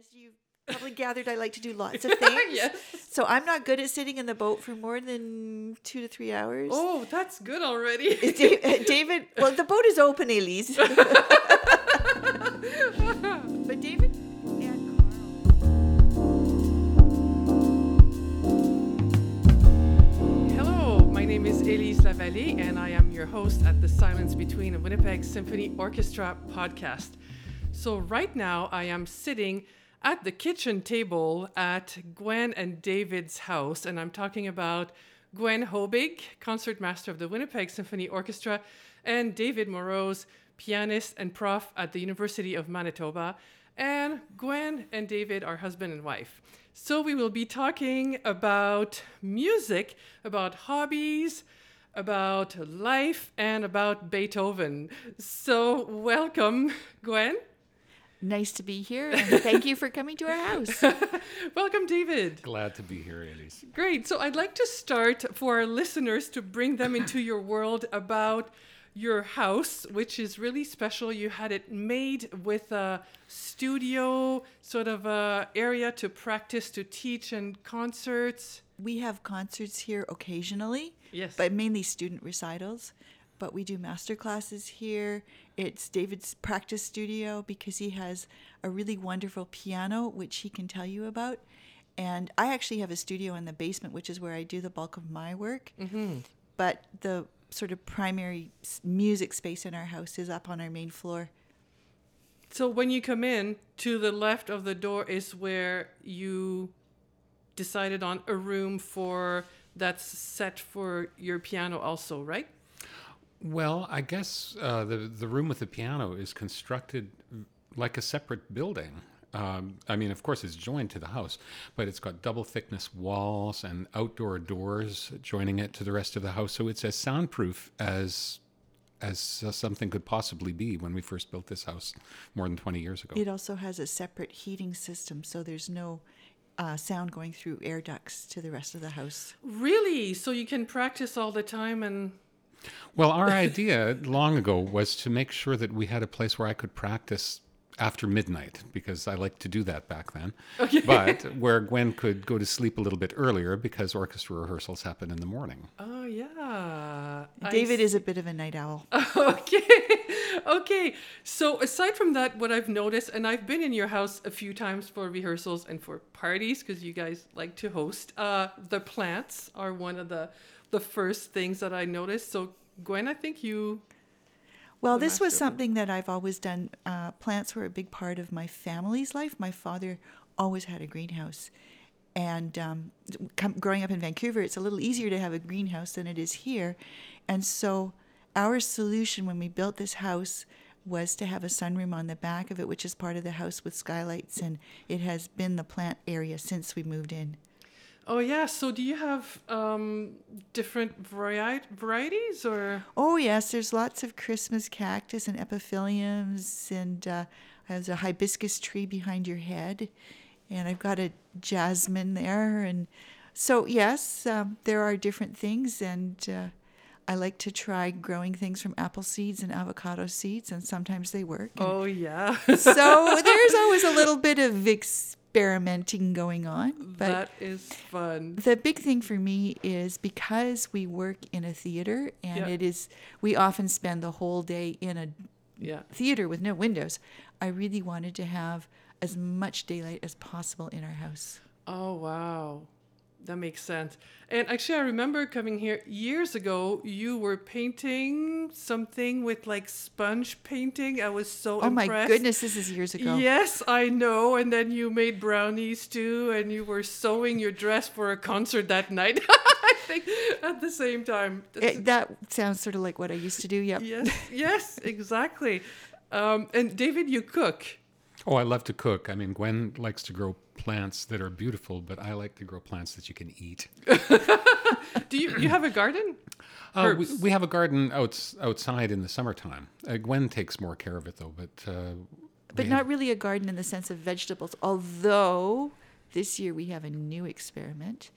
as you've probably gathered, I like to do lots of things. Yes. So I'm not good at sitting in the boat for more than two to three hours. Oh, that's good already. Is Da- uh, David, well, the boat is open, Elise. but David and Carl. Hello, my name is Elise Lavallée, and I am your host at the Silence Between a Winnipeg Symphony Orchestra podcast. So, right now, I am sitting at the kitchen table at Gwen and David's house, and I'm talking about Gwen Hoebig, concertmaster of the Winnipeg Symphony Orchestra, and David Moroz, pianist and prof at the University of Manitoba. And Gwen and David are husband and wife. So we will be talking about music, about hobbies, about life, and about Beethoven. So welcome, Gwen. Nice to be here, and thank you for coming to our house. welcome, David. Glad to be here, Elise. Great. So I'd like to start for our listeners to bring them into your world about your house, which is really special. You had it made with a studio sort of a area to practice, to teach, and concerts. We have concerts here occasionally, Yes. but mainly student recitals. But we do master classes here. It's David's practice studio because he has a really wonderful piano, which he can tell you about. And I actually have a studio in the basement, which is where I do the bulk of my work. Mm-hmm. But the sort of primary music space in our house is up on our main floor. So when you come in, to the left of the door is where you decided on a room for that's set for your piano also, right? Well, I guess uh, the the room with the piano is constructed like a separate building. Um, I mean, of course, it's joined to the house, but it's got double thickness walls and outdoor doors joining it to the rest of the house. So it's as soundproof as as uh, something could possibly be when we first built this house more than 20 years ago. It also has a separate heating system, so there's no uh, sound going through air ducts to the rest of the house. Really? So you can practice all the time and Well, our idea long ago was to make sure that we had a place where I could practice after midnight because I liked to do that back then. But where Gwen could go to sleep a little bit earlier because orchestra rehearsals happen in the morning. oh yeah. I David is a bit of a night owl. okay okay so aside from that what i've noticed and i've been in your house a few times for rehearsals and for parties because you guys like to host uh, the plants are one of the the first things that i noticed so gwen i think you Well, this was something that I've always done. Uh, plants were a big part of my family's life. My father always had a greenhouse. And um, growing up in Vancouver, it's a little easier to have a greenhouse than it is here. And so, our solution when we built this house was to have a sunroom on the back of it, which is part of the house with skylights. And it has been the plant area since we moved in. Oh yeah. So do you have um, different vari- varieties or? Oh yes, there's lots of Christmas cactus and epiphyllums, and uh, there's a hibiscus tree behind your head, and I've got a jasmine there, and so yes, um, there are different things, and uh, I like to try growing things from apple seeds and avocado seeds, and sometimes they work. and oh yeah so there's always a little bit of experimenting going on, but. that is fun The big thing for me is because we work in a theater and Yeah. it is we often spend the whole day in a yeah theater with no windows. I really wanted to have as much daylight as possible in our house. Oh wow. That makes sense. And actually I remember coming here years ago, you were painting something with like sponge painting. I was so Oh my goodness, this is years ago. Yes, I know. And then you made brownies too, and you were sewing your dress for a concert that night. I think at the same time. It- that sounds sort of like what I used to do. Yep. yes, yes, exactly. Um, and David, you cook. Oh, I love to cook. I mean, Gwen likes to grow plants that are beautiful, but I like to grow plants that you can eat. Do you you have a garden? Uh, we, we have a garden outs, outside in the summertime. Uh, Gwen takes more care of it, though, but. Uh, But not have- really a garden in the sense of vegetables. Although this year we have a new experiment.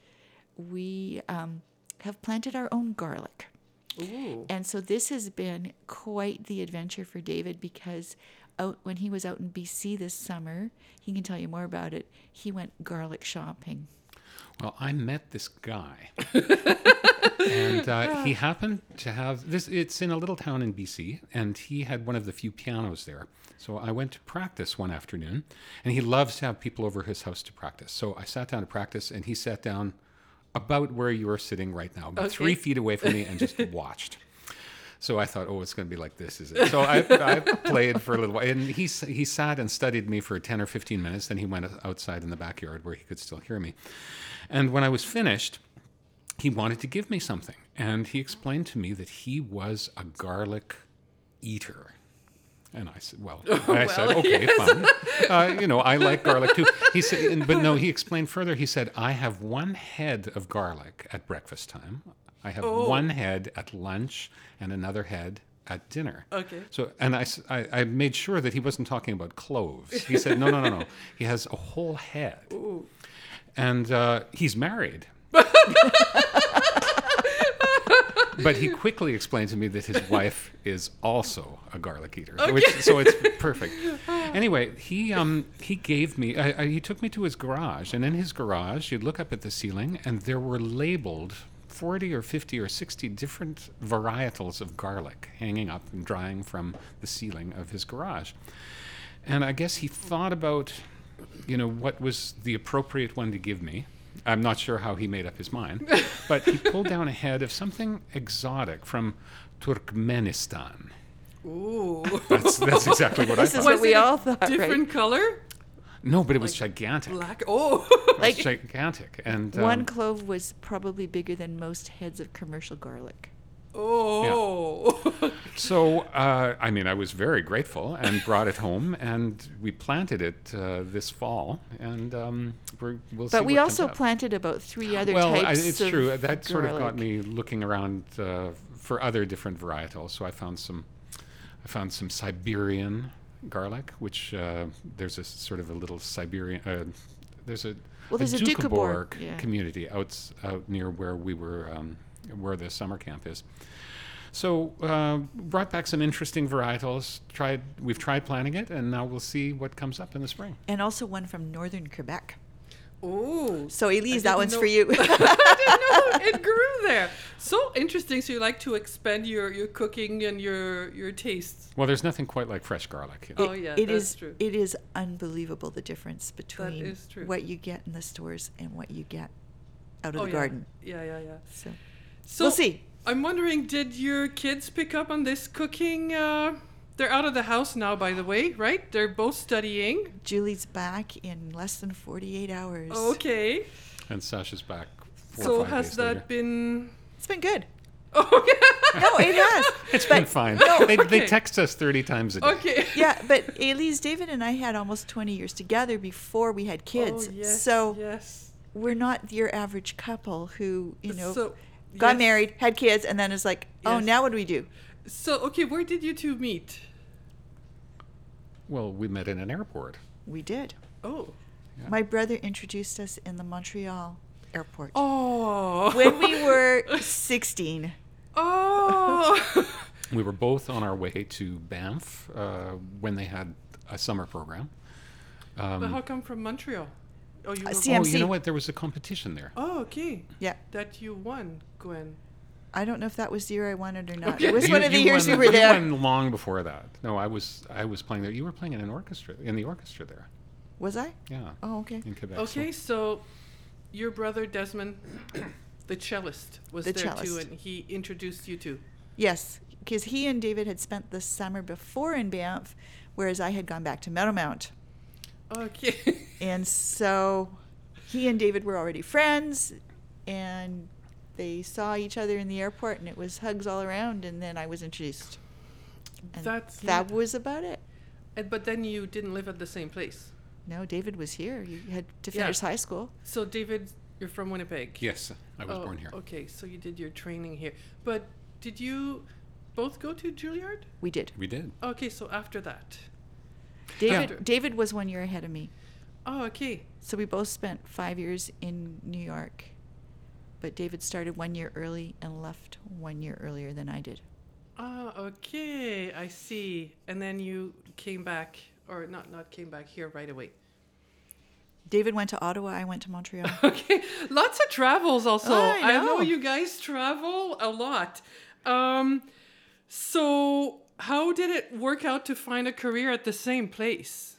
We um, have planted our own garlic. Ooh. And so this has been quite the adventure for David because out when he was out in BC this summer. He can tell you more about it. He went garlic shopping. Well, I met this guy, and uh, he happened to have this. It's in a little town in BC, and he had one of the few pianos there. So I went to practice one afternoon, and he loves to have people over his house to practice. So I sat down to practice, and he sat down about where you are sitting right now, about three feet away from me, and just watched. So I thought, oh, it's going to be like this, is it? So I, I played for a little while, and he he sat and studied me for ten or fifteen minutes. Then he went outside in the backyard where he could still hear me. And when I was finished, he wanted to give me something, and he explained to me that he was a garlic eater. And I said, "Well," I said, "Okay, fine. Uh, you know, I like garlic too." He said, "But no." He explained further. He said, "I have one head of garlic at breakfast time. I have Oh. one head at lunch, and another head at dinner." Okay. So, and I I made sure that he wasn't talking about cloves. He said, "No, no, no, no. He has a whole head." and uh, he's married. but he quickly explained to me that his wife is also a garlic eater, which, so it's perfect. Anyway, he um, he gave me I, I, he took me to his garage, and in his garage, you'd look up at the ceiling, and there were labeled. 40 or 50 or 60 different varietals of garlic hanging up and drying from the ceiling of his garage. And I guess he thought about, you know, what was the appropriate one to give me. I'm not sure how he made up his mind, but he pulled down a head of something exotic from Turkmenistan. Ooh. That's, that's exactly what I thought. This is what Was we it all thought, right? Different color? No, but it was gigantic. Black. Oh. It was Like- gigantic. And One um, clove was probably bigger than most heads of commercial garlic. oh. so, uh, I mean, I was very grateful and brought it home, and we planted it uh, this fall, and um, we're, we'll see. But we also planted about three other well, types it's of true. That sort of got me looking around uh, for other different varietals. So I found some, I found some Siberian garlic, which uh, there's a sort of a little Siberian. Uh, there's a Well, there's a Doukhobor Doukhobor, yeah. community out out near where we were, um, where the summer camp is. So uh, brought back some interesting varietals. Tried we've tried planting it, and now we'll see what comes up in the spring. And also one from northern Quebec. Oh. So Elise, that one's know- for you. I didn't know it grew there. So interesting. So you like to expand your, your cooking and your your tastes. Well, there's nothing quite like fresh garlic. you know. Oh yeah, it that's is true. it is unbelievable the difference between what you get in the stores and what you get out of oh the yeah. garden. Yeah, yeah, yeah. So So we'll see. I'm wondering, did your kids pick up on this cooking? Uh, they're out of the house now, by the way, right? They're both studying. Julie's back in less than 48 hours. Okay. And Sasha's back four So or five has days that later. been? It's been good. Oh, yeah. No, it has. It's but- been fine. No, they, they text us 30 times a day. okay. Yeah, but Elise, David, and I had almost 20 years together before we had oh, kids. Oh, yes, so yes. we're not your average couple who, you know, So, got yes. married, had kids, and then is like, oh, Yes. now what do we do? So okay, where did you two meet? Well, we met in an airport. We did. Oh. Yeah. My brother introduced us in the Montreal airport Oh. when we were 16. Oh. We were both on our way to Banff uh, when they had a summer program. Um, but how come from Montreal? Oh, you. Uh, were- see, oh, you know what? There was a competition there. Oh, okay. Yeah. That you won, Gwen. I don't know if that was the year I won it or not. Okay. It was You- one of the years won- we were you there. won long before that. No, I was I was playing there. You were playing in an orchestra in the orchestra there. Was I? Yeah, Oh, okay. in Quebec. Okay, so your brother Desmond, the cellist, was The there too, and he introduced you two. Yes, because he and David had spent the summer before in Banff, whereas I had gone back to Meadowmount. Okay. And so he and David were already friends, and they saw each other in the airport, and it was hugs all around, and then I was introduced. And That's that neat. was about it. And, but then you didn't live at the same place. No, David was here. You had to Yeah. finish high school. So David, you're from Winnipeg. Yes, I was Oh, born here. Okay, so you did your training here. But did you both go to Juilliard? We did. We did. Okay, so after that. David Yeah. David was one year ahead of me. Oh, okay. So we both spent five years in New York. But David started one year early and left one year earlier than I did. Ah, okay, I see. And then you came back, or not not came back here right away. David went to Ottawa. I went to Montreal. Okay, lots of travels also. I I know know. you guys travel a lot. Um, so how did it work out to find a career at the same place?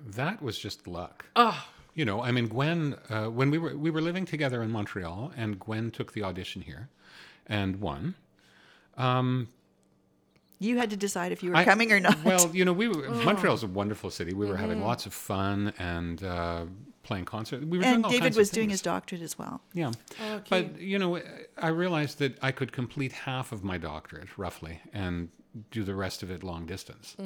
That was just luck. Ah, You know, I mean, Gwen, uh, when we were we were living together in Montreal, and Gwen took the audition here, and won. you had to decide if you were I- coming or not. Well, you know, we were, Montreal's a wonderful city. We were having lots of fun and uh, playing concerts. We were doing and all David kinds was of doing his doctorate as well. Yeah. Okay. But, you know, I realized that I could complete half of my doctorate, roughly, and do the rest of it long distance.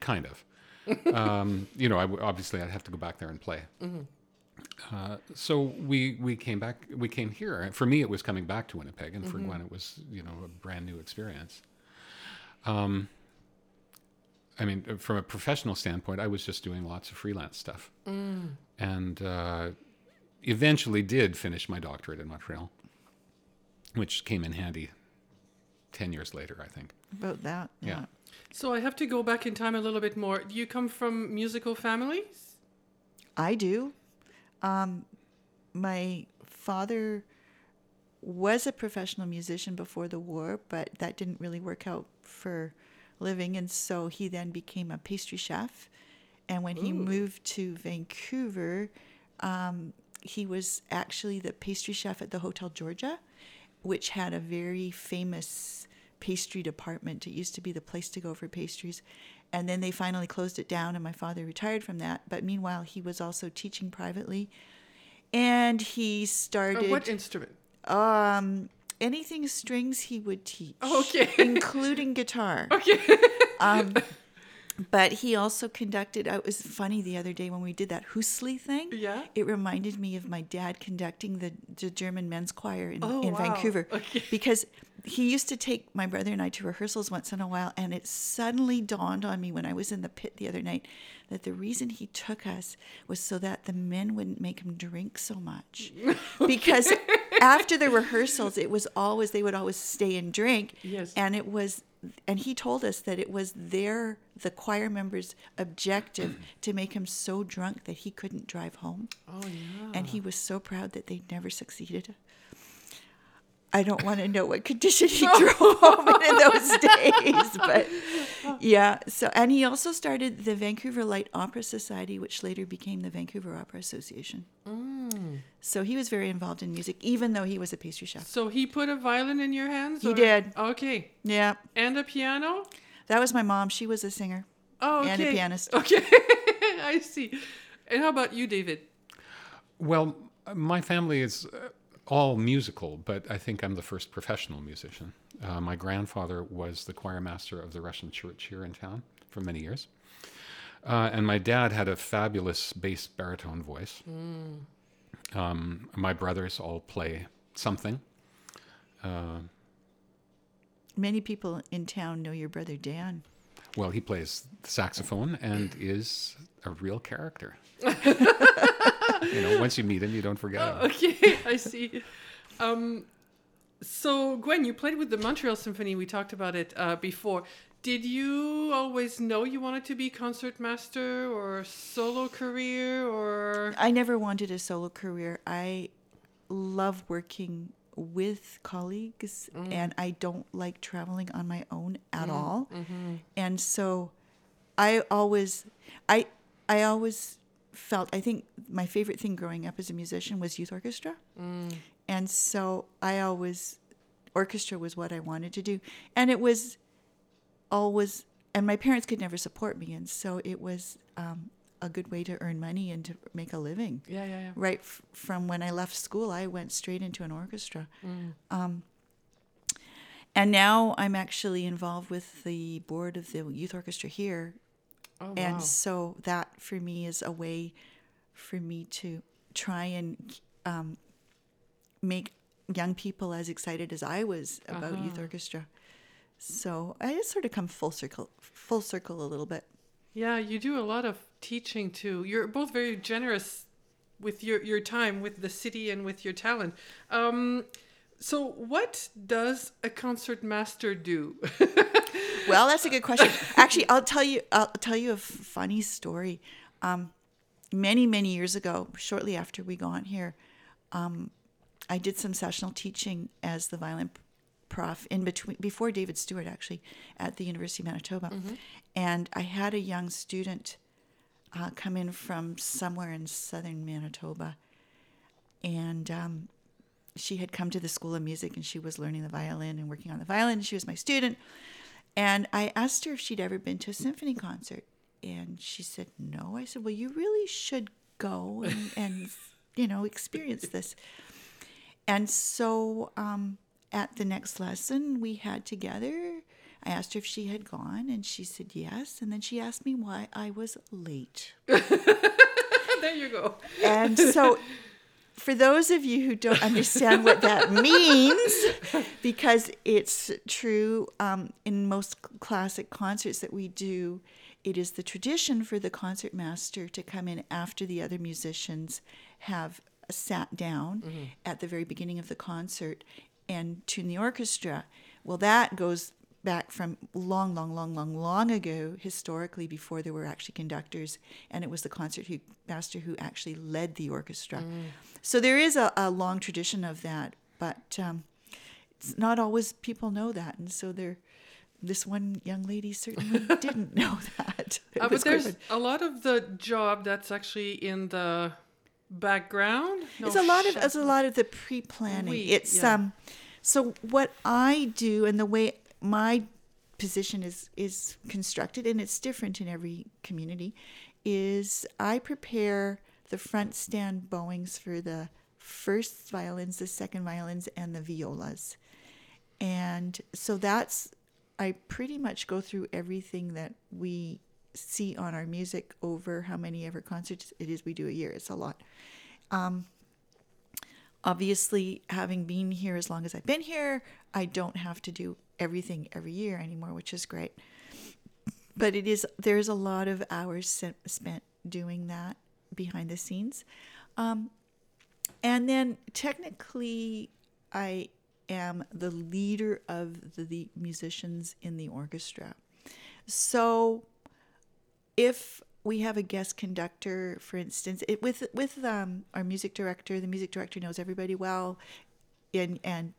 Kind of. um, you know, I w obviously I'd have to go back there and play. Uh, so we we came back. We came here. For me, it was coming back to Winnipeg, and for Gwen, it was you know a brand new experience. Um, I mean, uh, from a professional standpoint, I was just doing lots of freelance stuff, and uh, eventually did finish my doctorate in Montreal, which came in handy ten years later, I think. About that. Yeah. So I have to go back in time a little bit more. Do you come from musical families? I do. Um, my father was a professional musician before the war, but that didn't really work out for living. And so he then became a pastry chef. And when he moved to Vancouver, um, he was actually the pastry chef at the Hotel Georgia, which had a very famous pastry department. It used to be the place to go for pastries. And then they finally closed it down, and my father retired from that. But meanwhile, he was also teaching privately. And he Uh, started what instrument? um, anything strings he would teach. Okay. including guitar. Okay. Um, but he also conducted. uh, It was funny the other day when we did that Husli thing. Yeah. It reminded me of my dad conducting the, the German men's choir in, Oh, in wow. Vancouver. Okay. Because he used to take my brother and I to rehearsals once in a while, and it suddenly dawned on me when I was in the pit the other night that the reason he took us was so that the men wouldn't make him drink so much. Because after the rehearsals, it was always, they would always stay and drink. Yes. And it was, and he told us that it was their, the choir members' objective to make him so drunk that he couldn't drive home. Oh yeah. And he was so proud that they never succeeded. I don't want to know what condition he drove home in, in those days, but yeah. So, and he also started the Vancouver Light Opera Society, which later became the Vancouver Opera Association. So he was very involved in music, even though he was a pastry chef. So he put a violin in your hands? He or- did. Okay. Yeah, And a piano? that was my mom. She was a singer. Oh, okay. And a pianist. Okay. I see. And how about you, David? Well, my family is uh, all musical, but I think I'm the first professional musician. Uh, my grandfather was the choir master of the Russian church here in town for many years. Uh, and my dad had a fabulous bass baritone voice. Um, my brothers all play something. Uh, Many people in town know your brother Dan. well, he plays the saxophone and is a real character. you know, once you meet him, you don't forget him. Okay, I see. Um, so, Gwen, you played with the Montreal Symphony. We talked about it uh, before. Did you always know you wanted to be concertmaster or solo career or? I never wanted a solo career. I love working with colleagues and I don't like traveling on my own at all. And so I always I I always felt I think my favorite thing growing up as a musician was youth orchestra. And so I always orchestra was what I wanted to do. And it was always and my parents could never support me and so it was um, a good way to earn money and to make a living Yeah, yeah, yeah. right f- from when I left school, I went straight into an orchestra. Um, and now I'm actually involved with the board of the youth orchestra here. Oh, wow. And so that for me is a way for me to try and um, make young people as excited as I was about youth orchestra. So I just sort of come full circle, full circle a little bit. Yeah, you do a lot of teaching too. You're both very generous with your, your time with the city and with your talent. Um, So, what does a concert master do? Well, that's a good question. Actually, I'll tell you. I'll tell you a funny story. Um, many, many years ago, shortly after we got here, um, I did some sessional teaching as the violin prof in between before David Stewart, actually, at the University of Manitoba, and I had a young student uh, come in from somewhere in southern Manitoba, and um, she had come to the School of Music and she was learning the violin and working on the violin. She was my student. And I asked her if she'd ever been to a symphony concert. And she said, no. I said, well, you really should go and, and you know, experience this. And so um, at the next lesson we had together, I asked her if she had gone, and she said yes. And then she asked me why I was late. there you go. And so, for those of you who don't understand what that means, because it's true um, in most classic concerts that we do, it is the tradition for the concertmaster to come in after the other musicians have sat down at the very beginning of the concert and tune the orchestra. Well, that goes back from long, long, long, long, long ago, historically, before there were actually conductors, and it was the concert who, master who actually led the orchestra. So there is a, a long tradition of that, but um, it's not always people know that, and so there. This one young lady certainly didn't know that. Uh, but there's a lot of the job that's actually in the background. No, it's a lot of it's a lot of the pre-planning. We- it's yeah. um so what I do and the way my position is is constructed and it's different in every community is I prepare the front stand bowings for the first violins, the second violins and the violas. And so that's I pretty much go through everything that we see on our music over how many ever concerts it is we do a year. It's a lot Um, obviously having been here as long as I've been here, I don't have to do everything every year anymore, which is great. But it is there's a lot of hours spent doing that behind the scenes. Um, and then technically I am the leader of the, the musicians in the orchestra. So if we have a guest conductor, for instance, it, with with um, our music director, the music director knows everybody well, and and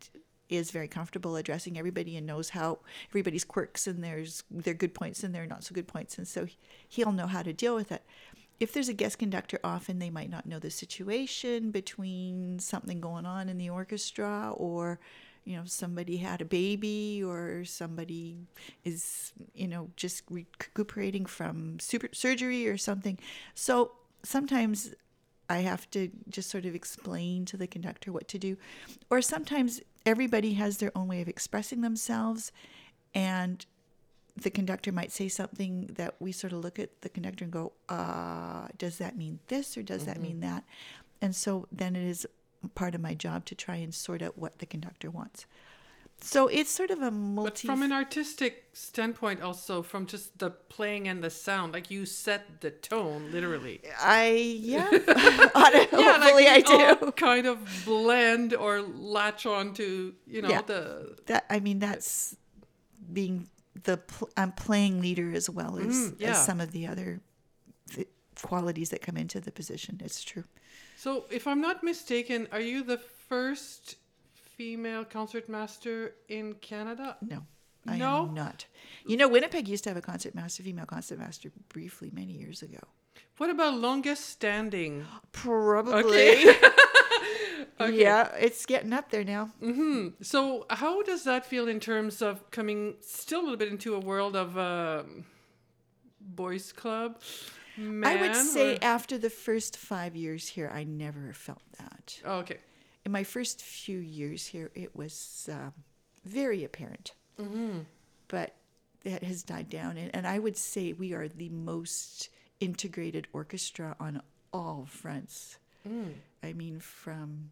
is very comfortable addressing everybody and knows how everybody's quirks and there's their good points and their not so good points, and so he'll know how to deal with it. If there's a guest conductor, often they might not know the situation between something going on in the orchestra or you know somebody had a baby or somebody is you know just recuperating from super surgery or something so sometimes i have to just sort of explain to the conductor what to do. Or sometimes everybody has their own way of expressing themselves and the conductor might say something that we sort of look at the conductor and go uh does that mean this or does that mean that? And so then it is part of my job to try and sort out what the conductor wants. So it's sort of a multi. But from an artistic standpoint, also from just the playing and the sound, like you set the tone, literally. I yeah, hopefully I we all do. kind of blend or latch on to, you know, Yeah. the That I mean that's being the pl- I'm playing leader as well as, Mm, yeah. as some of the other th- qualities that come into the position. It's true. So, if I'm not mistaken, are you the first female concertmaster in Canada? No. I No? am not. You know, Winnipeg used to have a concert master, female concert master, briefly many years ago. What about longest standing? Probably. okay Yeah, it's getting up there now. So, how does that feel in terms of coming still a little bit into a world of um, boys' club? Man, I would say or- after the first five years here, I never felt that. Oh, okay. In my first few years here, it was um, very apparent. But that has died down. And, and I would say we are the most integrated orchestra on all fronts. I mean, from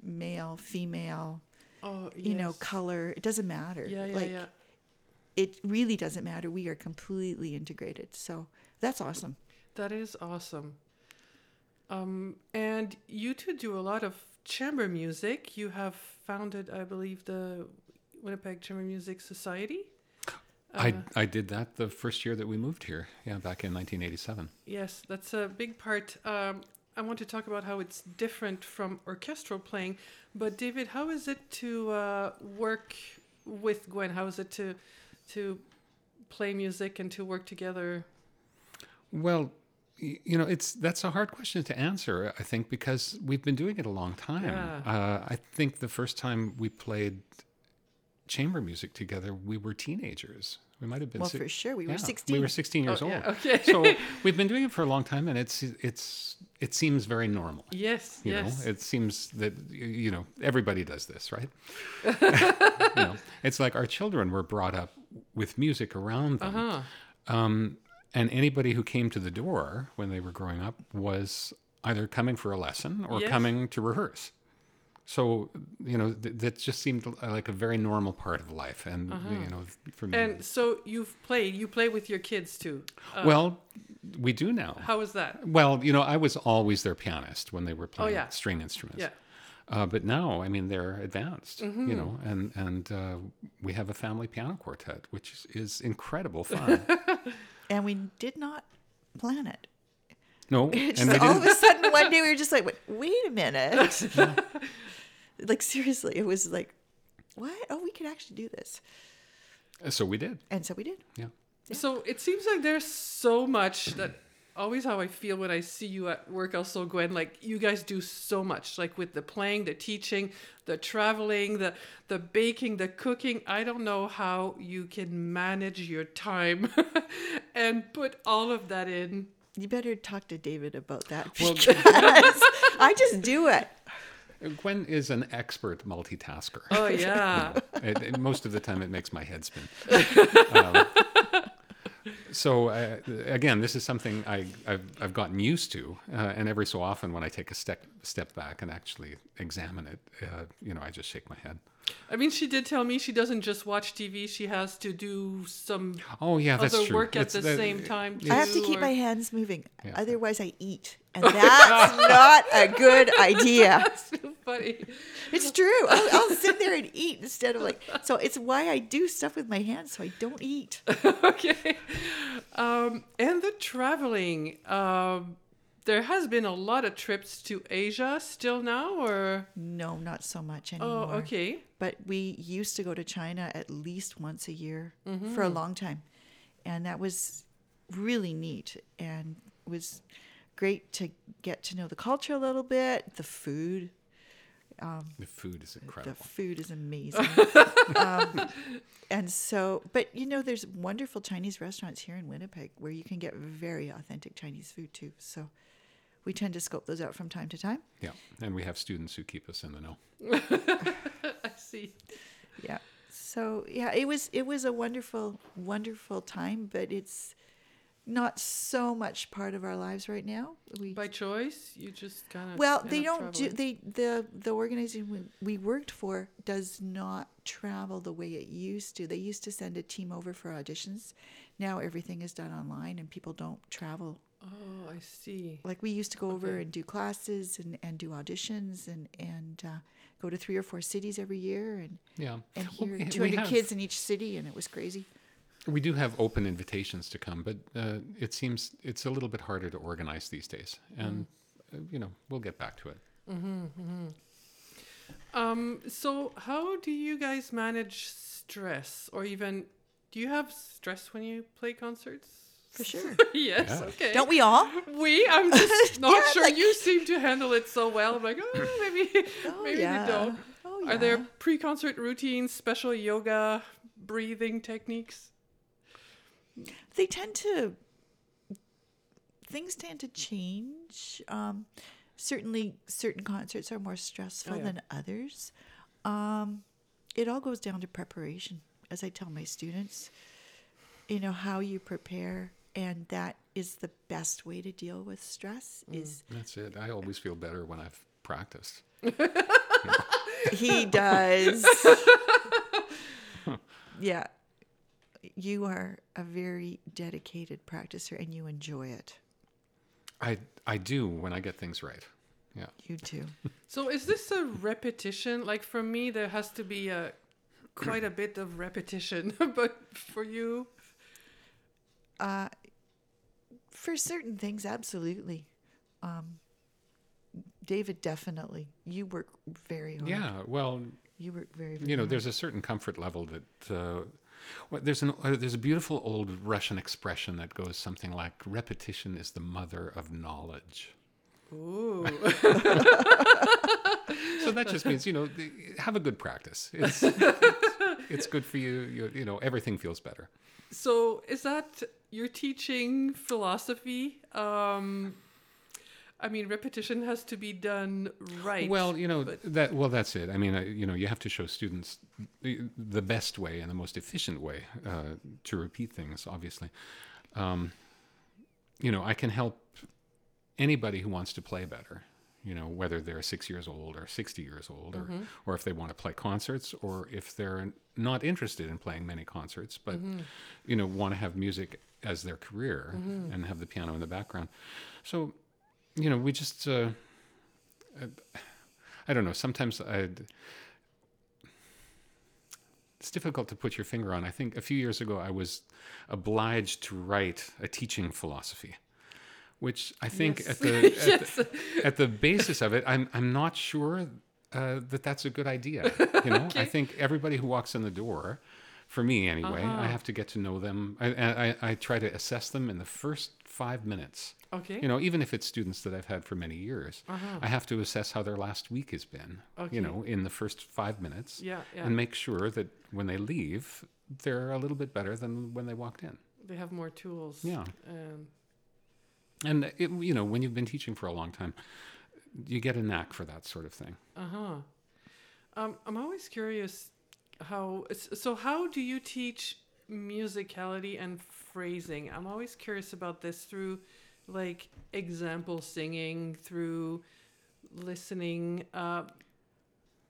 male, female, Oh, you know, color, it doesn't matter. Yeah, yeah, like, yeah. It really doesn't matter. We are completely integrated. So that's awesome. That is awesome. Um, and you two do a lot of chamber music. You have founded, I believe, the Winnipeg Chamber Music Society. I, I did that the first year that we moved here. Yeah, back in 1987. Yes, that's a big part. Um, I want to talk about how it's different from orchestral playing. But David, how is it to uh, work with Gwen? How is it to to play music and to work together? Well, you know, it's that's a hard question to answer. I think because we've been doing it a long time. Yeah. Uh, I think the first time we played chamber music together, we were teenagers. We might have been. Well, si- for sure. We were 16. We were 16 years Oh, old. yeah, okay. so we've been doing it for a long time, and it's it's it seems very normal. Yes, You yes. know, it seems that you know everybody does this, right? you know, it's like our children were brought up with music around them, uh-huh. um, and anybody who came to the door when they were growing up was either coming for a lesson or Yes. coming to rehearse. So you know th- that just seemed like a very normal part of life, and you know for me, Uh-huh. And so you've played. You play with your kids too. Uh, well, we do now. how is that? Well, you know, I was always their pianist when they were playing Oh, yeah. string instruments. Yeah. Uh, but now, I mean, they're advanced, Mm-hmm. you know, and and uh, we have a family piano quartet, which is, is incredible fun. and we did not plan it. no, It's and just we all of didn't. a sudden one day we were just like, wait, wait a minute. like seriously, it was like, what? Oh, we could actually do this. So we did. And so we did. Yeah. So it seems like there's so much that always how I feel when I see you at work also Gwen like you guys do so much like with the playing the teaching the traveling the the baking the cooking I don't know how you can manage your time and put all of that in You better talk to David about that Well- I just do it. Gwen is an expert multitasker. oh yeah it, it- most of the time, it makes my head spin. Um, so uh, again, this is something I, I've, I've gotten used to, uh, and every so often, when I take a step step back and actually examine it, uh, you know, I just shake my head. I mean she did tell me she doesn't just watch TV she has to do some Oh yeah, that's other true. work at It's the that- same time I have to too, keep or- my hands moving. Yeah. Otherwise, I eat. And that's not a good idea. That's so funny It's true. I'll, I'll sit there and eat instead of like. So it's why I do stuff with my hands so I don't eat. okay. Um, and the traveling. Um, there has been a lot of trips to Asia still now, or No, not so much anymore. oh, okay. But we used to go to China at least once a year for a long time. And that was really neat and was great to get to know the culture a little bit, the food. The food is incredible. The food is amazing. um, and so, but you know, there's wonderful Chinese restaurants here in Winnipeg where you can get very authentic Chinese food too. So we tend to scope those out from time to time. Yeah, and we have students who keep us in the know. I see. Yeah. So yeah, it was it was a wonderful wonderful time, but it's not so much part of our lives right now. We By choice, you just kind of. well, they don't do they the the organization we, we worked for does not travel the way it used to. They used to send a team over for auditions. Now everything is done online and people don't travel. Oh, I see. Like we used to go over Okay. and do classes and, and do auditions and and uh, go to three or four cities every year and Yeah, and Well, hear we- we 200 have- kids in each city and it was crazy. We do have open invitations to come, but uh, it seems it's a little bit harder to organize these days. And, uh, you know, we'll get back to it. Um, so how do you guys manage stress, or even do you have stress when you play concerts? For sure. yes. Yeah. Okay. Don't we all? We, I'm just not Yeah, sure. like- you seem to handle it so well. I'm like, oh, maybe, Oh, maybe yeah. they don't. Oh, Are there pre-concert routines, special yoga, breathing techniques? They tend to. Things tend to change. Um, certainly, certain concerts are more stressful Oh, yeah. than others. Um, it all goes down to preparation, as I tell my students. You know how you prepare, and that is the best way to deal with stress. Mm. Is That's it. I always feel better when I've practiced. he does. yeah. You are a very dedicated practicer and you enjoy it. I, I do when I get things right. Yeah. You too. So is this a repetition? Like for me, there has to be a quite a bit of repetition, but for you, Uh, for certain things, absolutely. Um, David, definitely. You work very hard. Yeah. Well, You work very, very you know, hard. there's a certain comfort level that. Uh, well, there's an uh, there's a beautiful old Russian expression that goes something like "repetition is the mother of knowledge." ooh, So that just means you know have a good practice. It's it's good for you. You, you know everything feels better. So is that you're teaching philosophy? Um, I mean, repetition has to be done right. Well, you know but- that. Well, that's it. I mean, you know, you have to show students the, the best way and the most efficient way uh, to repeat things. Obviously, um, you know, I can help anybody who wants to play better. You know, whether they're six years old or sixty years old, or mm-hmm. or if they want to play concerts, or if they're not interested in playing many concerts, but mm-hmm. you know, want to have music as their career mm-hmm. and have the piano in the background. So, you know, we just. Uh, I don't know. Sometimes I. It's difficult to put your finger on. I think a few years ago I was obliged to write a teaching philosophy, which I think Yes. at the at, Yes. the at the basis of it, I'm I'm not sure uh, that that's a good idea. You know, I think everybody who walks in the door, for me anyway, I have to get to know them. I, I I try to assess them in the first five minutes. okay. You know, even if it's students that I've had for many years, Uh-huh. I have to assess how their last week has been. Okay. You know, in the first five minutes, yeah, yeah. and make sure that when they leave, they're a little bit better than when they walked in. they have more tools. Yeah, Um, and it, you know, when you've been teaching for a long time, you get a knack for that sort of thing. Uh huh. Um, I'm always curious how. So, how do you teach musicality and phrasing? I'm always curious about this through, like, example singing, through listening. Uh,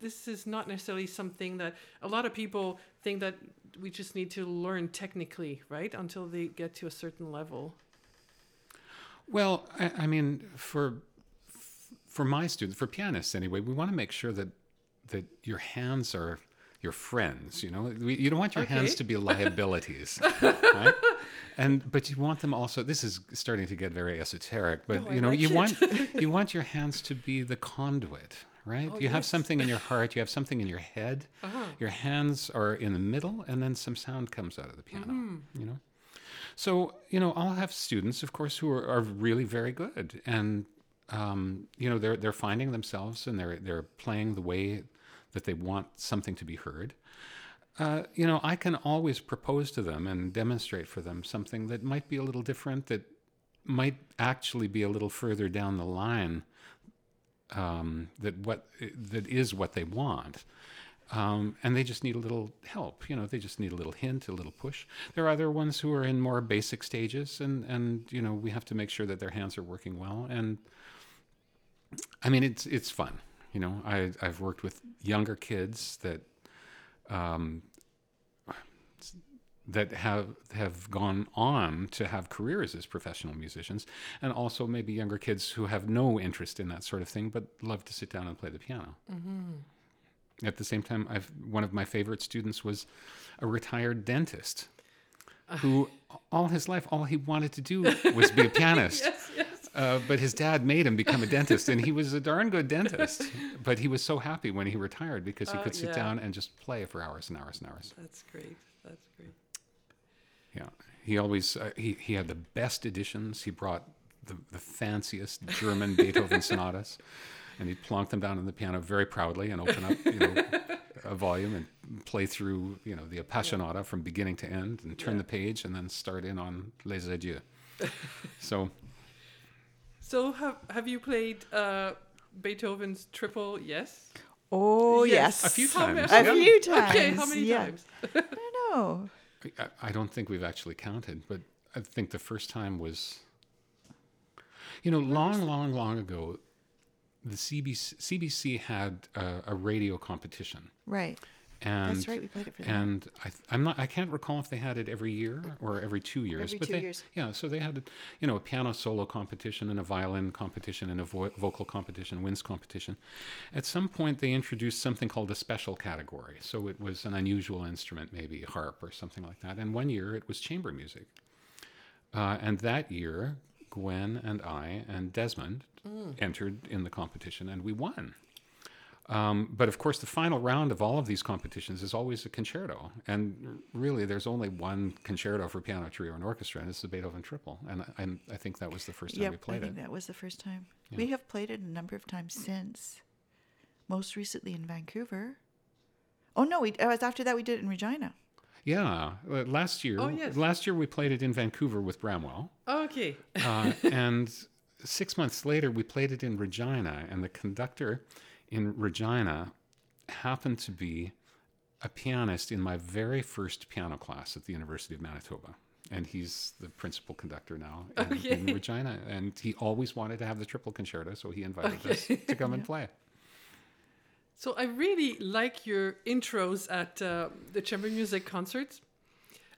this is not necessarily something that a lot of people think that we just need to learn technically, right? Until they get to a certain level. Well, I, I mean, for for my students, for pianists anyway, we want to make sure that that your hands are your friends. You know, we, you don't want your hands to be liabilities, right? And but you want them also. This is starting to get very esoteric, but No, you know, like you it. want you want your hands to be the conduit, right? Oh, you have something in your heart, you have something in your head. Uh-huh. Your hands are in the middle, and then some sound comes out of the piano. Mm-hmm. You know. So, you know, I'll have students, of course, who are, are really very good, and um, you know, they're they're finding themselves and they're they're playing the way that they want something to be heard. Uh, you know, I can always propose to them and demonstrate for them something that might be a little different, that might actually be a little further down the line. Um, that what that is what they want. Um, and they just need a little help. You know, they just need a little hint, a little push. There are other ones who are in more basic stages, and and you know we have to make sure that their hands are working well. And I mean, it's it's fun. You know, I I've worked with younger kids that um, that have have gone on to have careers as professional musicians, and also maybe younger kids who have no interest in that sort of thing, but love to sit down and play the piano. At the same time, I've one of my favorite students was a retired dentist who all his life all he wanted to do was be a pianist. Yes, yes. Uh, but his dad made him become a dentist, and he was a darn good dentist. But he was so happy when he retired because he Uh, could sit yeah. down and just play for hours and hours and hours. That's great. That's great. Yeah, he always uh, he he had the best editions. He brought the the fanciest German Beethoven sonatas, and he'd plonk them down on the piano very proudly and open up you know a volume and play through you know the Appassionata from beginning to end and turn Yeah. the page and then start in on Les Adieux. so So have have you played uh, Beethoven's Triple? Yes. Oh, Yes. yes. a few How times. A yeah. few times. Okay, how many yeah. times? I don't know. I, I don't think we've actually counted, but I think the first time was, you know, long, long, long ago, the CBC, CBC had a, a radio competition, Right. And That's right, we played it for them. And I, I'm not. I can't recall if they had it every year or every two years. Every but two they, years. Yeah, so they had, you know, a piano solo competition and a violin competition and a vo- vocal competition, winds competition. At some point, they introduced something called a special category. So it was an unusual instrument, maybe harp or something like that. And one year it was chamber music. Uh, and that year, Gwen and I and Desmond entered in the competition, and we won. Um, but of course, the final round of all of these competitions is always a concerto, and really, there's only one concerto for piano, trio, and orchestra, and it's the Beethoven Triple. And I, and I think that was the first time Yep, we I played think it. that was the first time. We have played it a number of times since. Most recently in Vancouver. Oh no, we it was after that we did it in Regina. Yeah, uh, last year, Oh, yes. last year we played it in Vancouver with Bramwell, Okay. uh, and six months later we played it in Regina, and the conductor in Regina happened to be a pianist in my very first piano class at the University of Manitoba. And he's the principal conductor now in, in Regina. And he always wanted to have the triple concerto, so he invited us to come and play. So I really like your intros at uh, the chamber music concerts.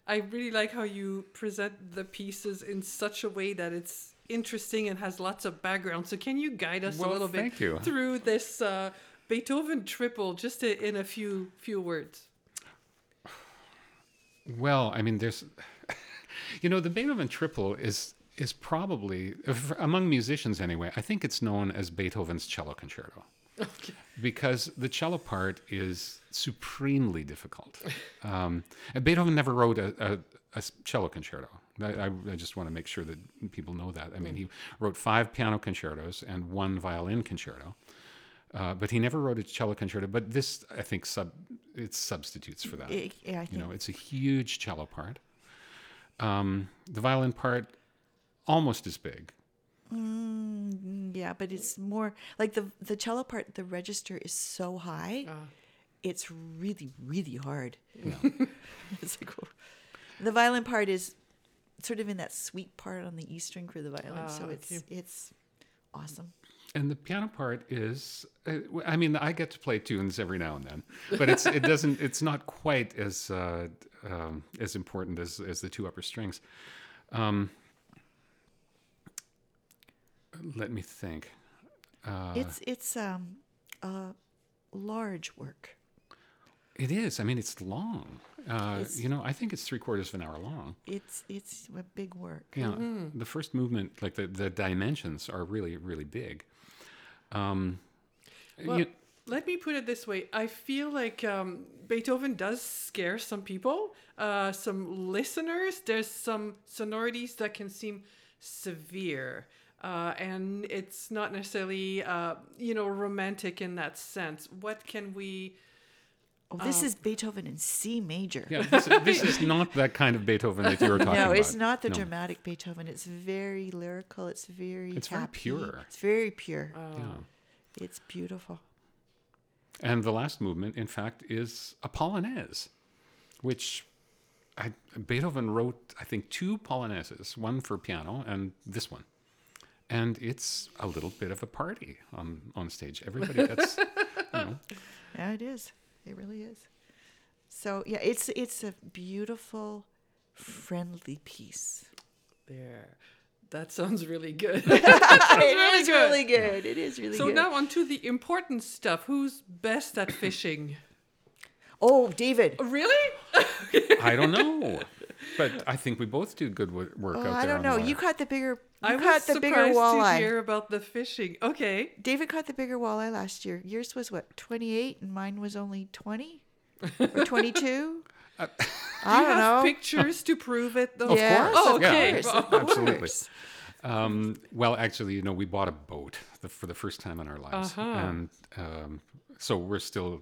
I really like how you present the pieces in such a way that it's interesting and has lots of background. So can you guide us Well, a little bit you. through this uh, Beethoven triple, just in a few few words? Well, I mean, there's, you know, the Beethoven Triple is is probably among musicians anyway. I think it's known as Beethoven's cello concerto Okay. Because the cello part is supremely difficult. Um, and Beethoven never wrote a cello concerto. I, I, just want to make sure that people know that. I mean, he wrote five piano concertos and one violin concerto. Uh, but he never wrote a cello concerto. But this, I think, sub it substitutes for that. I- yeah, I You know, it's a huge cello part. Um, the violin part, almost as big. Mm, yeah, but it's more like the the cello part. The register is so high, Ah. it's really really hard. it's like, the violin part is sort of in that sweet part on the E string for the violin, so Ah, it's okay. it's awesome. And the piano part is, I mean, I get to play tunes every now and then, but it's it doesn't, it's not quite as uh, um, as important as as the two upper strings. Um, let me think. Uh, it's it's um a large work. it is. I mean, it's long. Uh, It's- you know, I think it's three quarters of an hour long. It's it's a big work. Yeah, the first movement, like the, the dimensions, are really really big. Um, Well, you- let me put it this way. I feel like um, Beethoven does scare some people, uh, some listeners. There's some sonorities that can seem severe. Uh, and it's not necessarily, uh, you know, romantic in that sense. What can we? Oh, this is Beethoven in C major. yeah, this, this is not that kind of Beethoven that you were talking No, about. No, it's not the No. dramatic Beethoven. It's very lyrical. It's very It's very pure. It's very pure. Yeah. It's beautiful. And the last movement, in fact, is a polonaise, which I, Beethoven wrote, I think, two polonaises, one for piano and this one. And it's a little bit of a party on, on stage. Everybody gets, you know, Yeah, it is. It really is. So yeah, it's it's a beautiful, friendly piece. There. That sounds really good. it is good. really good. It is really so good. So now on to the important stuff. Who's best at fishing? oh, David. really? I don't know. But I think we both do good work Oh, out there. I don't know. the You caught the bigger. You I caught was the bigger surprised to walleye. hear about the fishing. Okay. David caught the bigger walleye last year. Yours was what, 28 and mine was only 20 or 22? I Do you don't have know. pictures to prove it though? Of Yes, course. Oh, of okay. course, Well, of Absolutely. Um, well, actually, you know, we bought a boat the, for the first time in our lives, Uh-huh. and um, so we're still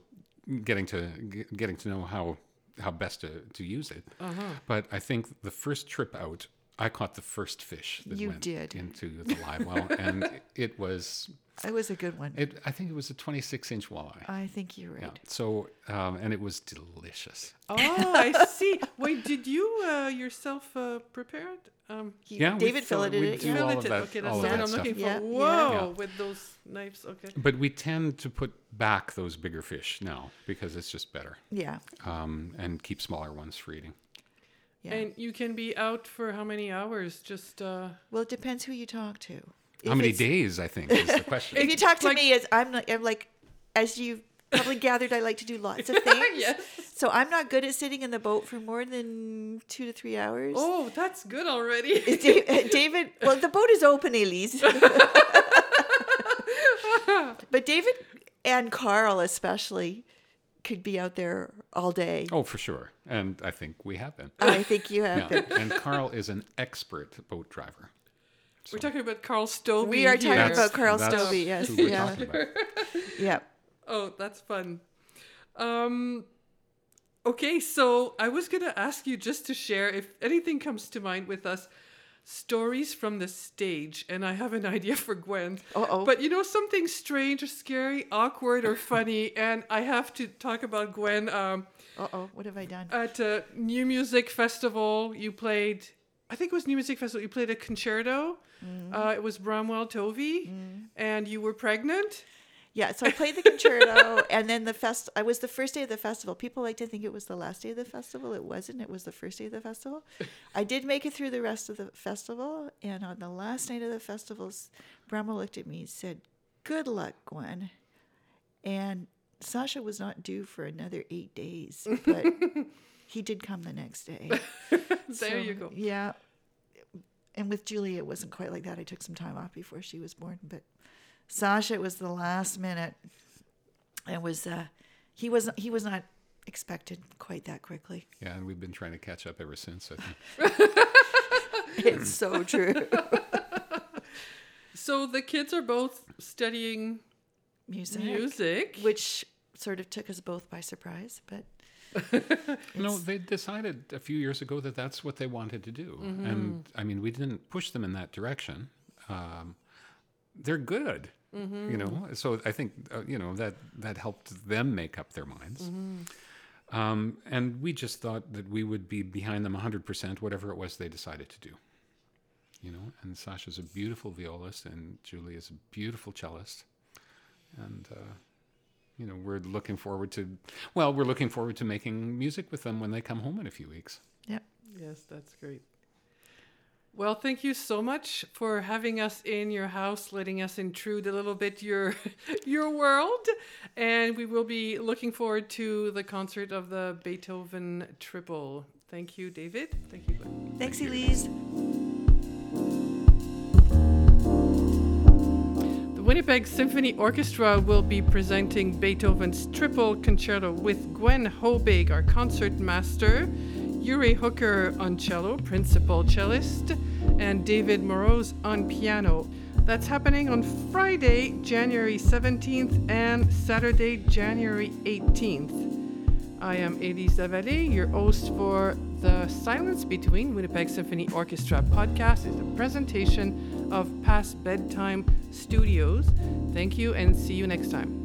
getting to ge- getting to know how how best to, to use it. Uh-huh. But I think the first trip out, I caught the first fish that You went did. into the live well, and it was It was a good one. It, I think it was a 26 inch walleye. I think you're right. Yeah. So, um, and it was delicious. Oh, I see. Wait, did you uh, yourself uh, prepare it? Um, You- Yeah, we David fill it- filleted we it. do yeah. all of that- okay, all that's of what that I'm stuff. looking for. Yeah, Whoa, yeah. with those knives. Okay. But we tend to put back those bigger fish now because it's just better Yeah. um, and keep smaller ones for eating. Yeah. And you can be out for how many hours? Just uh, well, it depends who you talk to. How many days, I think, is the question. If you talk to like- me, as I'm, not, I'm like, as you've probably gathered, I like to do lots of things. yes. So I'm not good at sitting in the boat for more than two to three hours. Oh, that's good already. Da- uh, David, well, the boat is open, Elise. but David and Carl, especially, could be out there all day. oh, for sure. And I think we have been. I think you have Yeah. been. And Carl is an expert boat driver. We're talking about Carl Stovey. We are talking here. about Carl that's Stovey, yes, who we're yeah. talking about. Yeah. Oh, that's fun. Um, okay, so I was going to ask you just to share, if anything comes to mind with us, stories from the stage. And I have an idea for Gwen. Uh-oh. But you know, something strange or scary, awkward or funny. And I have to talk about Gwen. Um, Uh oh, what have I done? at a New Music Festival, you played, I think it was New Music Festival, you played a concerto. Uh, it was Bramwell Tovey. And you were pregnant. Yeah, so I played the concerto, and then the fest. I was the first day of the festival. People like to think it was the last day of the festival. It wasn't. It was the first day of the festival. I did make it through the rest of the festival, and on the last night of the festival, Bramwell looked at me and said, "Good luck, Gwen." And Sasha was not due for another eight days, but he did come the next day. There So, you go. Yeah. And with Julie, it wasn't quite like that. I took some time off before she was born, but Sasha, it was the last minute. It was, uh, he wasn't, he was not expected quite that quickly. Yeah, and we've been trying to catch up ever since. I think. It's so true. So the kids are both studying Music, music. which sort of took us both by surprise, but No, they decided a few years ago that that's what they wanted to do, and I mean, we didn't push them in that direction. Um, they're good, you know. So I think uh, you know that that helped them make up their minds. Um, and we just thought that we would be behind them 100%, whatever it was they decided to do. You know, and Sasha's a beautiful violist, and Julie is a beautiful cellist, and uh, you know we're looking forward to well we're looking forward to making music with them when they come home in a few weeks yep. Yes, that's great. Well, thank you so much for having us in your house, letting us intrude a little bit your your world, and we will be looking forward to the concert of the Beethoven Triple. Thank you, David. Thank you. Glenn. Thanks, Thank you. Elise. Winnipeg Symphony Orchestra will be presenting Beethoven's Triple Concerto with Gwen Hoebig, our concert master, Yuri Hooker on cello, principal cellist, and David Moroz on piano. That's happening on Friday, January 17th and Saturday, January 18th. I am Elise Lavallée, your host for the Silence Between Winnipeg Symphony Orchestra podcast. is a presentation of Past Bedtime Studios. Thank you and see you next time.